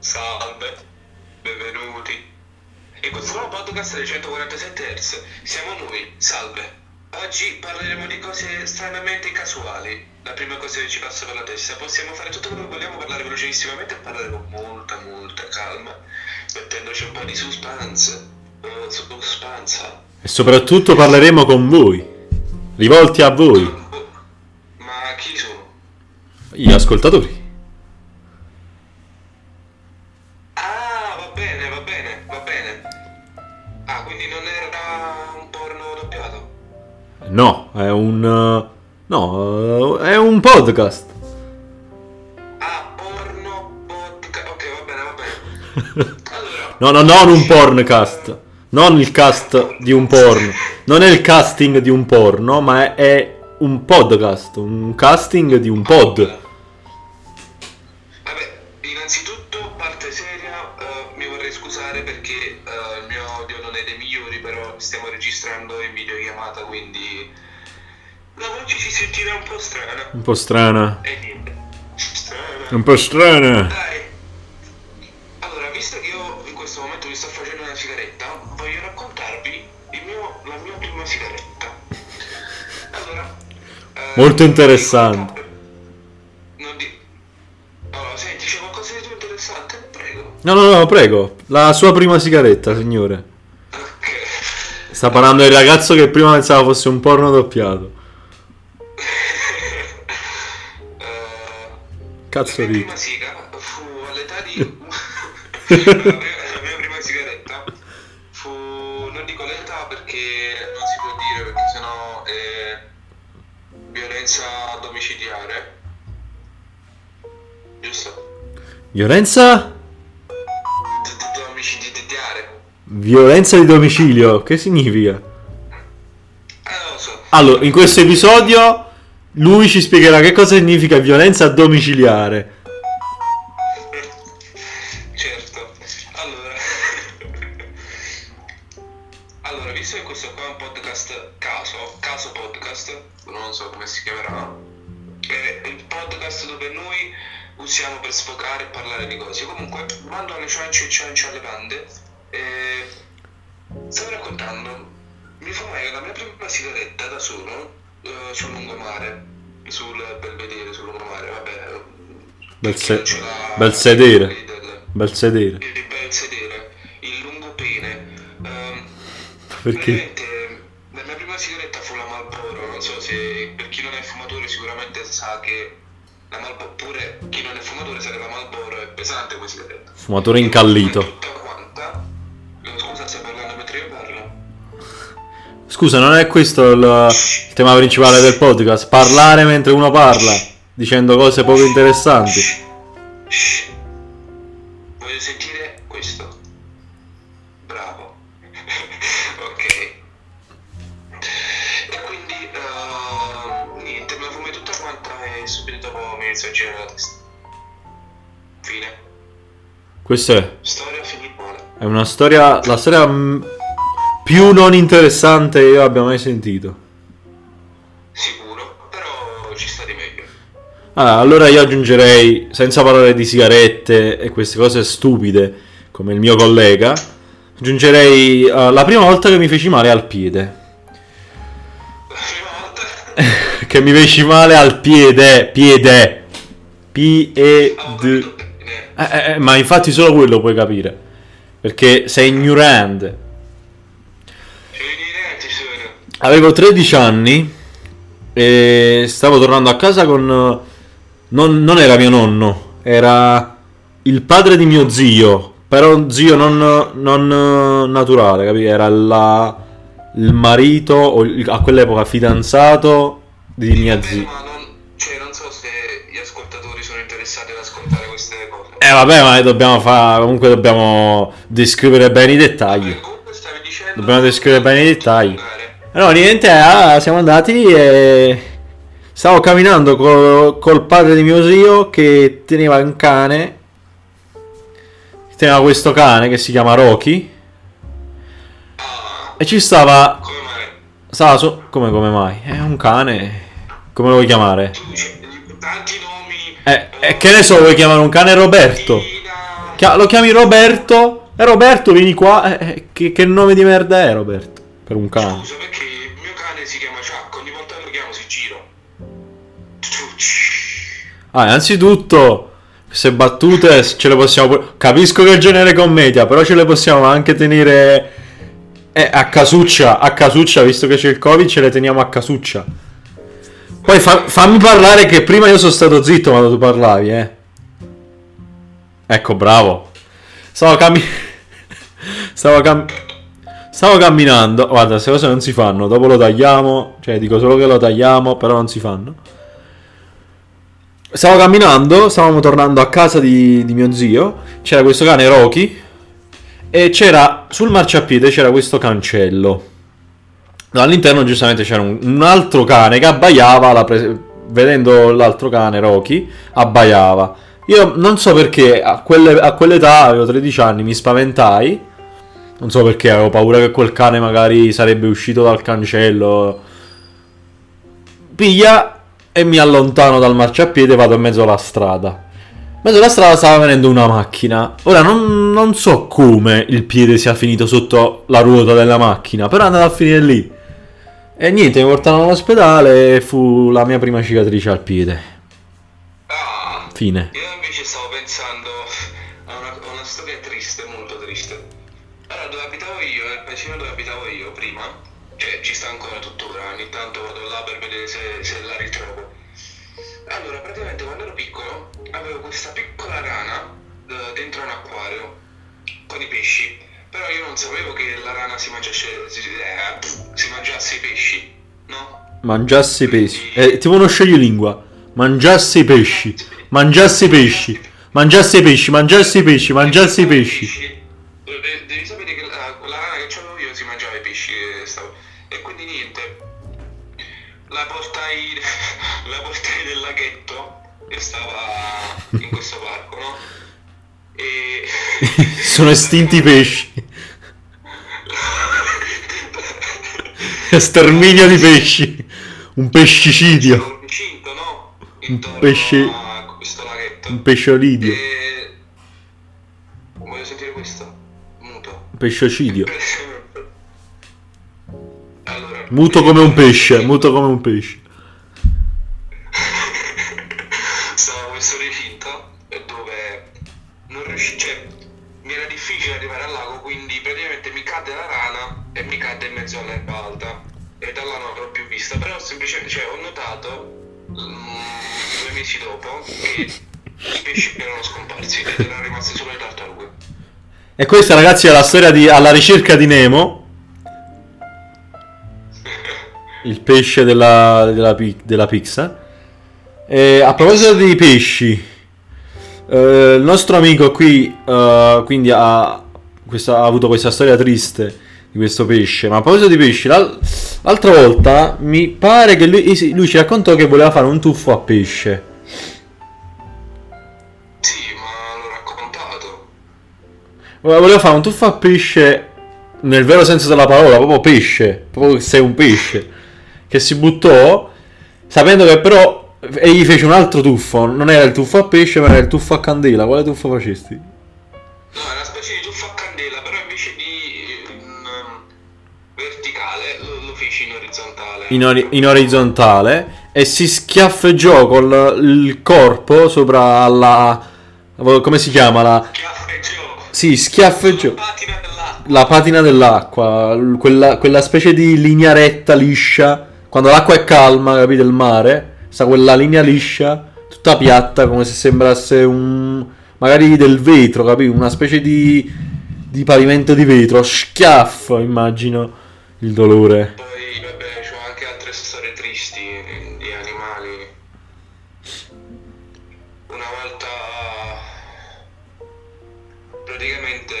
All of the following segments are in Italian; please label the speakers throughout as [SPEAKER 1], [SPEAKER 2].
[SPEAKER 1] Salve, benvenuti. In questo nuovo podcast dei 147 Hz siamo noi, salve. Oggi parleremo di cose stranamente casuali. La prima cosa che ci passa per la testa, possiamo fare tutto quello che vogliamo, parlare velocissimamente e parlare con molta, molta calma, mettendoci un po' di suspense. Oh, suspensa.
[SPEAKER 2] E soprattutto parleremo con voi, rivolti a voi,
[SPEAKER 1] Ma chi sono?
[SPEAKER 2] gli ascoltatori. No, è un... No, è un podcast.
[SPEAKER 1] Ah, porno podcast. Ok, va bene, va bene. Allora,
[SPEAKER 2] No, no, non un porncast. Non il cast di un porno. Non è il casting di un porno, ma è, è un podcast. Un casting di un pod.
[SPEAKER 1] Sentirà un po' strana.
[SPEAKER 2] Un po' strana.
[SPEAKER 1] E niente. Strana.
[SPEAKER 2] Un po' strana.
[SPEAKER 1] Dai. Allora, visto che io in questo momento mi sto facendo una sigaretta, voglio raccontarvi il mio- la mia prima sigaretta. Allora, eh,
[SPEAKER 2] Molto interessante.
[SPEAKER 1] Non di... Allora, senti, c'è qualcosa di più interessante? Prego.
[SPEAKER 2] No, no, no, prego. La sua prima sigaretta, signore. Sta parlando del ragazzo che prima pensava fosse un porno doppiato. Cazzo
[SPEAKER 1] la mia
[SPEAKER 2] di...
[SPEAKER 1] prima siga fu all'età di... la, mia, la mia prima sigaretta fu... Non dico l'età perché non si può dire perché sennò è violenza domiciliare. Giusto?
[SPEAKER 2] Violenza? Violenza di domicilio. Che significa?
[SPEAKER 1] Eh, non lo so.
[SPEAKER 2] Allora, in questo episodio lui ci spiegherà che cosa significa violenza domiciliare.
[SPEAKER 1] Certo. Allora... allora, visto che questo qua è un podcast caso, caso podcast, non so come si chiamerà, è il podcast dove noi usiamo per sfogare e parlare di cose. Comunque, mando alle ciance e ciance alle bande, e stavo raccontando, mi fumai la mia prima sigaretta da solo eh, sul lungomare, sul Belvedere, sul lungomare, vabbè.
[SPEAKER 2] Bel, se- bel sedere.
[SPEAKER 1] del-
[SPEAKER 2] Bel sedere.
[SPEAKER 1] il bel sedere, il lungo pene. Ehm,
[SPEAKER 2] Perché?
[SPEAKER 1] la mia prima sigaretta fu la Marlboro, non so se per chi non è fumatore sicuramente sa che la Marlboro, pure chi non è fumatore sa che la Marlboro è pesante come sigaretta.
[SPEAKER 2] Fumatore incallito.
[SPEAKER 1] Scusa,
[SPEAKER 2] non è questo il, il tema principale del podcast? Parlare mentre uno parla, dicendo cose poco interessanti.
[SPEAKER 1] Voglio sentire questo. Bravo. ok. E quindi, eh, niente, me la fumai tutta quanta e subito dopo mi iniziò a girare la testa. Fine.
[SPEAKER 2] Questa è,
[SPEAKER 1] Storia finita male.
[SPEAKER 2] è una storia, la storia mm, più non interessante io abbia mai sentito.
[SPEAKER 1] Sicuro, però ci sta di meglio.
[SPEAKER 2] Ah, allora io aggiungerei, senza parlare di sigarette e queste cose stupide, come il mio collega, aggiungerei eh, la prima volta che mi feci male al piede.
[SPEAKER 1] La prima volta...
[SPEAKER 2] che mi feci male al piede, piede. P-E-D.
[SPEAKER 1] Capito bene.
[SPEAKER 2] Eh, eh, ma infatti solo quello puoi capire. Perché sei ignorante. Avevo 13 anni e stavo tornando a casa con... Non, non era mio nonno, era il padre di mio zio, però un zio non, non naturale, capi? Era la- il marito, o il- a quell'epoca fidanzato di mia zia.
[SPEAKER 1] Ma non, cioè, non so se gli ascoltatori sono interessati ad ascoltare queste cose.
[SPEAKER 2] Eh vabbè, ma dobbiamo fare. Comunque dobbiamo descrivere bene i dettagli.
[SPEAKER 1] Vabbè, comunque stavi dicendo...
[SPEAKER 2] Dobbiamo descrivere bene i dettagli. No, niente, ah, siamo andati e. Stavo camminando col, col padre di mio zio che teneva un cane. Teneva questo cane che si chiama Rocky. E ci stava.
[SPEAKER 1] come mai?
[SPEAKER 2] Stava su. Come, come mai? È un cane. Come lo vuoi chiamare?
[SPEAKER 1] Tanti nomi...
[SPEAKER 2] Eh, eh, che ne so, vuoi chiamare un cane Roberto? Lo chiami Roberto? E Roberto, vieni qua. Eh, eh, che, che nome di merda è Roberto? Per un cane.
[SPEAKER 1] Scusa, perché il mio cane si chiama Chuck, ogni volta che lo chiamo si gira.
[SPEAKER 2] Ah, innanzitutto, queste battute ce le possiamo... Capisco che è genere commedia, però ce le possiamo anche tenere... Eh, a casuccia, a casuccia, visto che c'è il covid, ce le teniamo a casuccia. Poi fa- fammi parlare che prima io sono stato zitto quando tu parlavi, eh. Ecco, bravo. Stavo cammi... Stavo cam... Stavo camminando. Guarda, queste cose non si fanno. Dopo lo tagliamo. Cioè, dico solo che lo tagliamo, però non si fanno. Stavo camminando, stavamo tornando a casa di, di mio zio. C'era questo cane Rocky. E c'era sul marciapiede c'era questo cancello. No, all'interno giustamente c'era un, un altro cane che abbaiava. la prese- vedendo l'altro cane Rocky, abbaiava. Io non so perché a, quelle- a quell'età, avevo 13 anni, mi spaventai. Non so perché avevo paura che quel cane magari sarebbe uscito dal cancello. Piglia e mi allontano dal marciapiede e vado in mezzo alla strada. In mezzo alla strada stava venendo una macchina. Ora non, non so come il piede sia finito sotto la ruota della macchina, però è andato a finire lì. E niente, mi portarono all'ospedale e fu la mia prima cicatrice al piede.
[SPEAKER 1] Ah,
[SPEAKER 2] Fine.
[SPEAKER 1] io invece stavo pensando a una, a una storia triste, molto triste. Allora, dove abitavo io, nel paesino dove abitavo io prima, cioè ci sta ancora tuttora, ogni tanto vado là per vedere se, se la ritrovo. Allora, praticamente quando ero piccolo avevo questa piccola rana eh, dentro un acquario con i pesci, però io non sapevo che la rana si mangiasse, si, eh, si mangiasse i pesci, no?
[SPEAKER 2] Mangiasse i pesci. È tipo uno scioglilingua. Mangiasse i pesci. Mangiasse i pesci. Mangiasse i pesci. Mangiasse i pesci. Mangiasse i pesci.
[SPEAKER 1] Devi, devi sapere che la, la rana che avevo io si mangiava i pesci e, stavo- e quindi niente. La portai, la portai del laghetto che stava in questo parco, no? E...
[SPEAKER 2] Sono estinti i pesci. Sterminio di pesci. Un pescicidio.
[SPEAKER 1] Un recinto, no? Intorno
[SPEAKER 2] pesce-
[SPEAKER 1] a questo laghetto.
[SPEAKER 2] Un pesciolidio.
[SPEAKER 1] E... Voglio sentire questo? Muto.
[SPEAKER 2] Pesciocidio.
[SPEAKER 1] Allora,
[SPEAKER 2] Muto come un pesce. Muto come un pesce.
[SPEAKER 1] stavo questo recinto dove non riuscivo, cioè mi era difficile arrivare al lago, quindi praticamente mi cadde la rana e mi cadde in mezzo all'erba alta e da là non l'ho più vista, però semplicemente cioè, ho notato mm, due mesi dopo che i pesci erano scomparsi ed erano rimaste solo le tartarughe.
[SPEAKER 2] E questa, ragazzi, è la storia di Alla ricerca di Nemo. Il pesce della, della, della Pixar. E a proposito di pesci, eh, il nostro amico qui, eh, quindi ha, questa- ha avuto questa storia triste di questo pesce. Ma a proposito di pesci, l'al- l'altra volta mi pare che lui, lui ci raccontò che voleva fare un tuffo a pesce.
[SPEAKER 1] Sì, ma l'ho raccontato.
[SPEAKER 2] Voleva fare un tuffo a pesce nel vero senso della parola, proprio pesce, proprio che sei un pesce. Che si buttò, sapendo che però e gli fece un altro tuffo. Non era il tuffo a pesce, ma era il tuffo a candela. Quale tuffo facesti?
[SPEAKER 1] No, è una specie di tuffo a candela, però invece di in, um, verticale lo, lo feci in orizzontale.
[SPEAKER 2] In, ori- in orizzontale e si schiaffeggiò con il corpo sopra alla. come si chiama? La,
[SPEAKER 1] Schiaffeggiò.
[SPEAKER 2] Sì, schiaffeggiò.
[SPEAKER 1] Sulla patina dell'acqua.
[SPEAKER 2] La patina dell'acqua, quella, quella specie di linea retta liscia. Quando l'acqua è calma, capite? Il mare, sta quella linea liscia, tutta piatta, come se sembrasse un. magari del vetro, capito? Una specie di. di pavimento di vetro. Schiaffo, immagino il dolore.
[SPEAKER 1] Praticamente,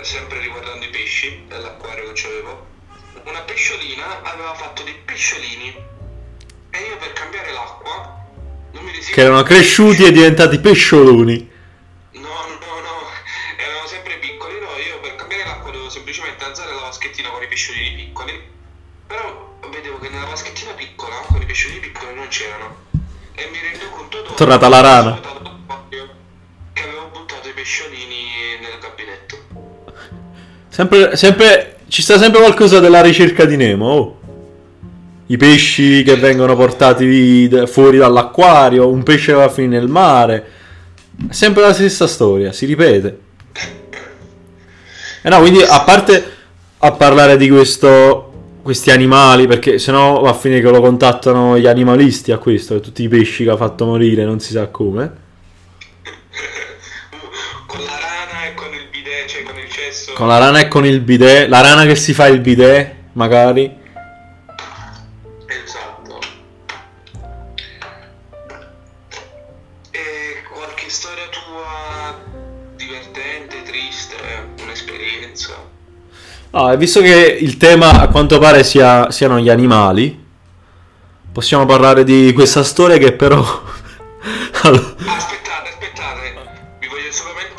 [SPEAKER 1] sempre riguardando i pesci dell'acquario che avevo, una pesciolina aveva fatto dei pesciolini. E io per cambiare l'acqua non mi
[SPEAKER 2] Che erano cresciuti e diventati pescioloni.
[SPEAKER 1] No, no, no, erano sempre piccoli, no, io per cambiare l'acqua dovevo semplicemente alzare la vaschettina con i pesciolini piccoli, però vedevo che nella vaschettina piccola, con i pesciolini piccoli non c'erano, e mi rendo conto dopo
[SPEAKER 2] Tornata la rana.
[SPEAKER 1] Pesciolini nel gabinetto.
[SPEAKER 2] Sempre, sempre, ci sta sempre qualcosa della ricerca di Nemo. oh. I pesci che vengono portati fuori dall'acquario, un pesce che va a finire nel mare. È sempre la stessa storia, si ripete. E no, quindi a parte a parlare di questo, questi animali, perché sennò va a finire che lo contattano gli animalisti a questo, tutti i pesci che ha fatto morire, non si sa come.
[SPEAKER 1] Con la rana e con il bidet, cioè con il cesso.
[SPEAKER 2] Con la rana e con il bidet, la rana che si fa il bidet, magari.
[SPEAKER 1] Esatto. E qualche storia tua divertente, triste, un'esperienza?
[SPEAKER 2] E visto che il tema a quanto pare sia- siano gli animali, possiamo parlare di questa storia che però... allora,
[SPEAKER 1] Ah,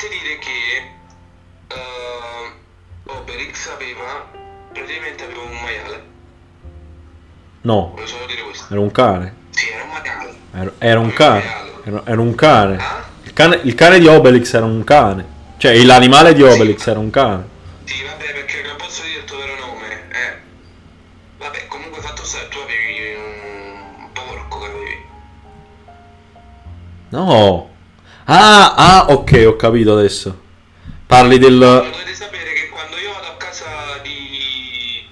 [SPEAKER 1] solamente dire che ehm, Obelix aveva, praticamente aveva un maiale,
[SPEAKER 2] no,
[SPEAKER 1] voglio solo dire questo.
[SPEAKER 2] era un cane.
[SPEAKER 1] Sì, era un maiale.
[SPEAKER 2] Era, era un cane. Era, era un cane.
[SPEAKER 1] Ah?
[SPEAKER 2] Il, cane. il cane di Obelix era un cane. Cioè, l'animale di Obelix era un cane.
[SPEAKER 1] Sì, vabbè, perché non posso dire il tuo vero nome, eh. Vabbè, comunque fatto sta, tu avevi un porco che avevi.
[SPEAKER 2] No. Ah, ah, ok, ho capito adesso. Parli
[SPEAKER 1] Ma
[SPEAKER 2] del...
[SPEAKER 1] dovete sapere che quando io vado a casa di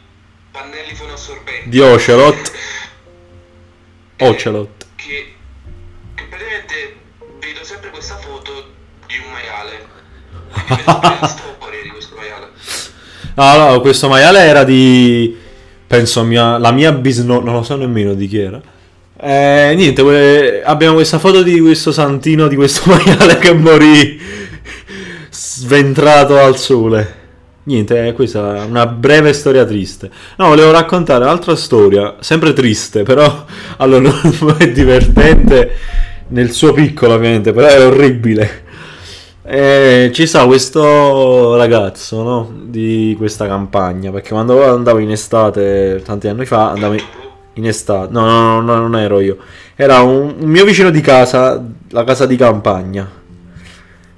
[SPEAKER 1] pannelli fonoassorbenti
[SPEAKER 2] di Ocelot. Ocelot.
[SPEAKER 1] che, che praticamente vedo sempre questa foto di un maiale. Vedo storia di questo maiale.
[SPEAKER 2] Ah, no, questo maiale era di... Penso mia, la mia bisnonna, non lo so nemmeno di chi era. Eh, niente, abbiamo questa foto di questo santino, di questo maiale che morì sventrato al sole. Niente, eh, questa è una breve storia triste. No, volevo raccontare un'altra storia, sempre triste, però allora è divertente nel suo piccolo ovviamente, però è orribile. Eh, ci sta questo ragazzo, no? Di questa campagna, perché quando andavo in estate, tanti anni fa, andavo in, in estate. No, no, no, no, non ero io. Era un, un mio vicino di casa, la casa di campagna.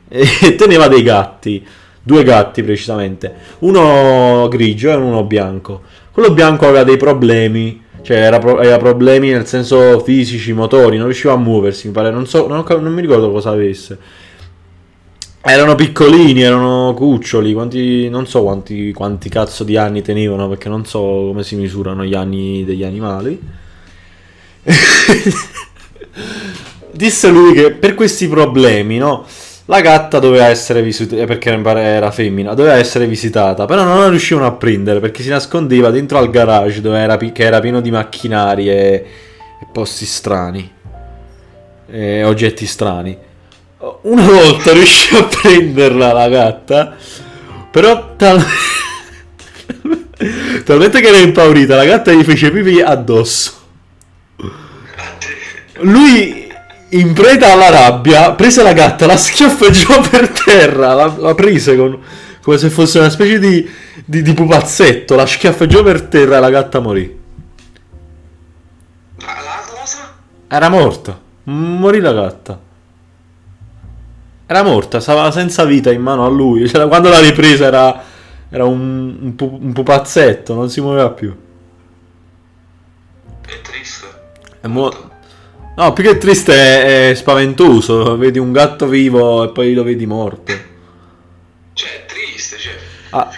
[SPEAKER 2] E teneva dei gatti, due gatti precisamente. Uno grigio e uno bianco. Quello bianco aveva dei problemi. Cioè, era pro- aveva problemi nel senso fisici, motori, non riusciva a muoversi. Mi pare, non so, non, non mi ricordo cosa avesse. Erano piccolini, erano cuccioli, quanti, non so quanti, quanti cazzo di anni tenevano perché non so come si misurano gli anni degli animali. Disse lui che per questi problemi, no? La gatta doveva essere visitata, perché mi pare era femmina, doveva essere visitata, però non la riuscivano a prendere perché si nascondeva dentro al garage era, che era pieno di macchinari e, e posti strani, e oggetti strani. Una volta riuscì a prenderla la gatta, però tal- talmente che era impaurita, la gatta gli fece pipì addosso. Lui, in preda alla rabbia, prese la gatta, la schiaffeggiò per terra, la, la prese con- come se fosse una specie di, di, di pupazzetto, la schiaffeggiò per terra e la gatta morì.
[SPEAKER 1] La cosa?
[SPEAKER 2] Era morta, morì la gatta. Era morta, stava senza vita in mano a lui. Cioè, quando l'ha ripresa era, era un, un, pu- un pupazzetto, non si muoveva più.
[SPEAKER 1] È triste.
[SPEAKER 2] È mo- no, più che triste è, è spaventoso. Vedi un gatto vivo e poi lo vedi morto.
[SPEAKER 1] Cioè, è triste, cioè.
[SPEAKER 2] Ah.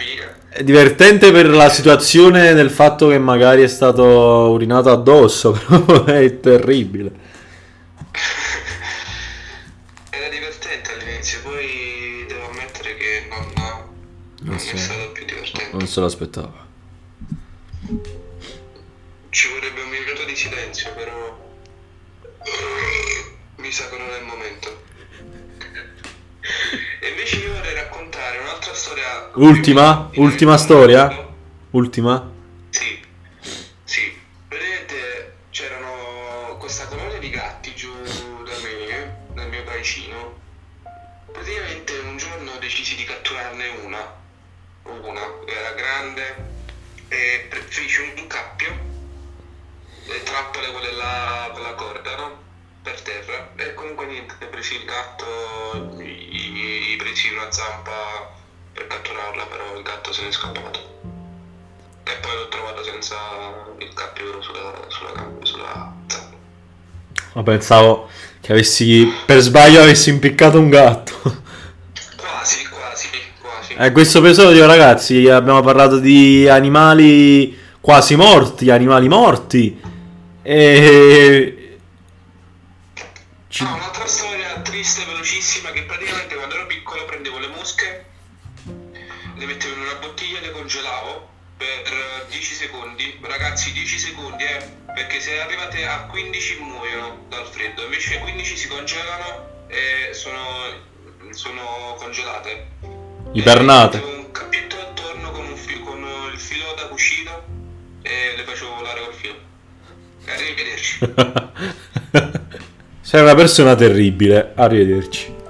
[SPEAKER 2] È divertente per la situazione del fatto che magari è stato urinato addosso, però è terribile.
[SPEAKER 1] non
[SPEAKER 2] sì.
[SPEAKER 1] è stato più divertente.
[SPEAKER 2] Non se l'aspettava.
[SPEAKER 1] Ci vorrebbe un minuto di silenzio, però. Mi sa che non è il momento. E invece io vorrei raccontare un'altra storia.
[SPEAKER 2] Ultima? Ultima storia? Ultima?
[SPEAKER 1] Feci un cappio, le trappole quelle là con la corda, no? Per terra. E comunque niente, presi il gatto, gli, gli presi un zampa per catturarla, però il gatto se n'è scappato. E poi l'ho trovato senza il cappio sulla, sulla, gamba- sulla zampa.
[SPEAKER 2] Ma pensavo che avessi per sbaglio avessi impiccato un gatto.
[SPEAKER 1] Quasi, quasi, quasi.
[SPEAKER 2] Eh, questo episodio, ragazzi, abbiamo parlato di animali quasi morti, animali morti. E. Ci-
[SPEAKER 1] Ah, un'altra storia triste, velocissima, che praticamente quando ero piccolo prendevo le mosche, le mettevo in una bottiglia e le congelavo per eh, 10 secondi. Ragazzi, 10 secondi, eh, perché se arrivate a 15 muoiono dal freddo, invece 15 si congelano e sono, sono congelate.
[SPEAKER 2] Ibernate.
[SPEAKER 1] E le facevo volare col filo. Arrivederci.
[SPEAKER 2] Sei una persona terribile. Arrivederci.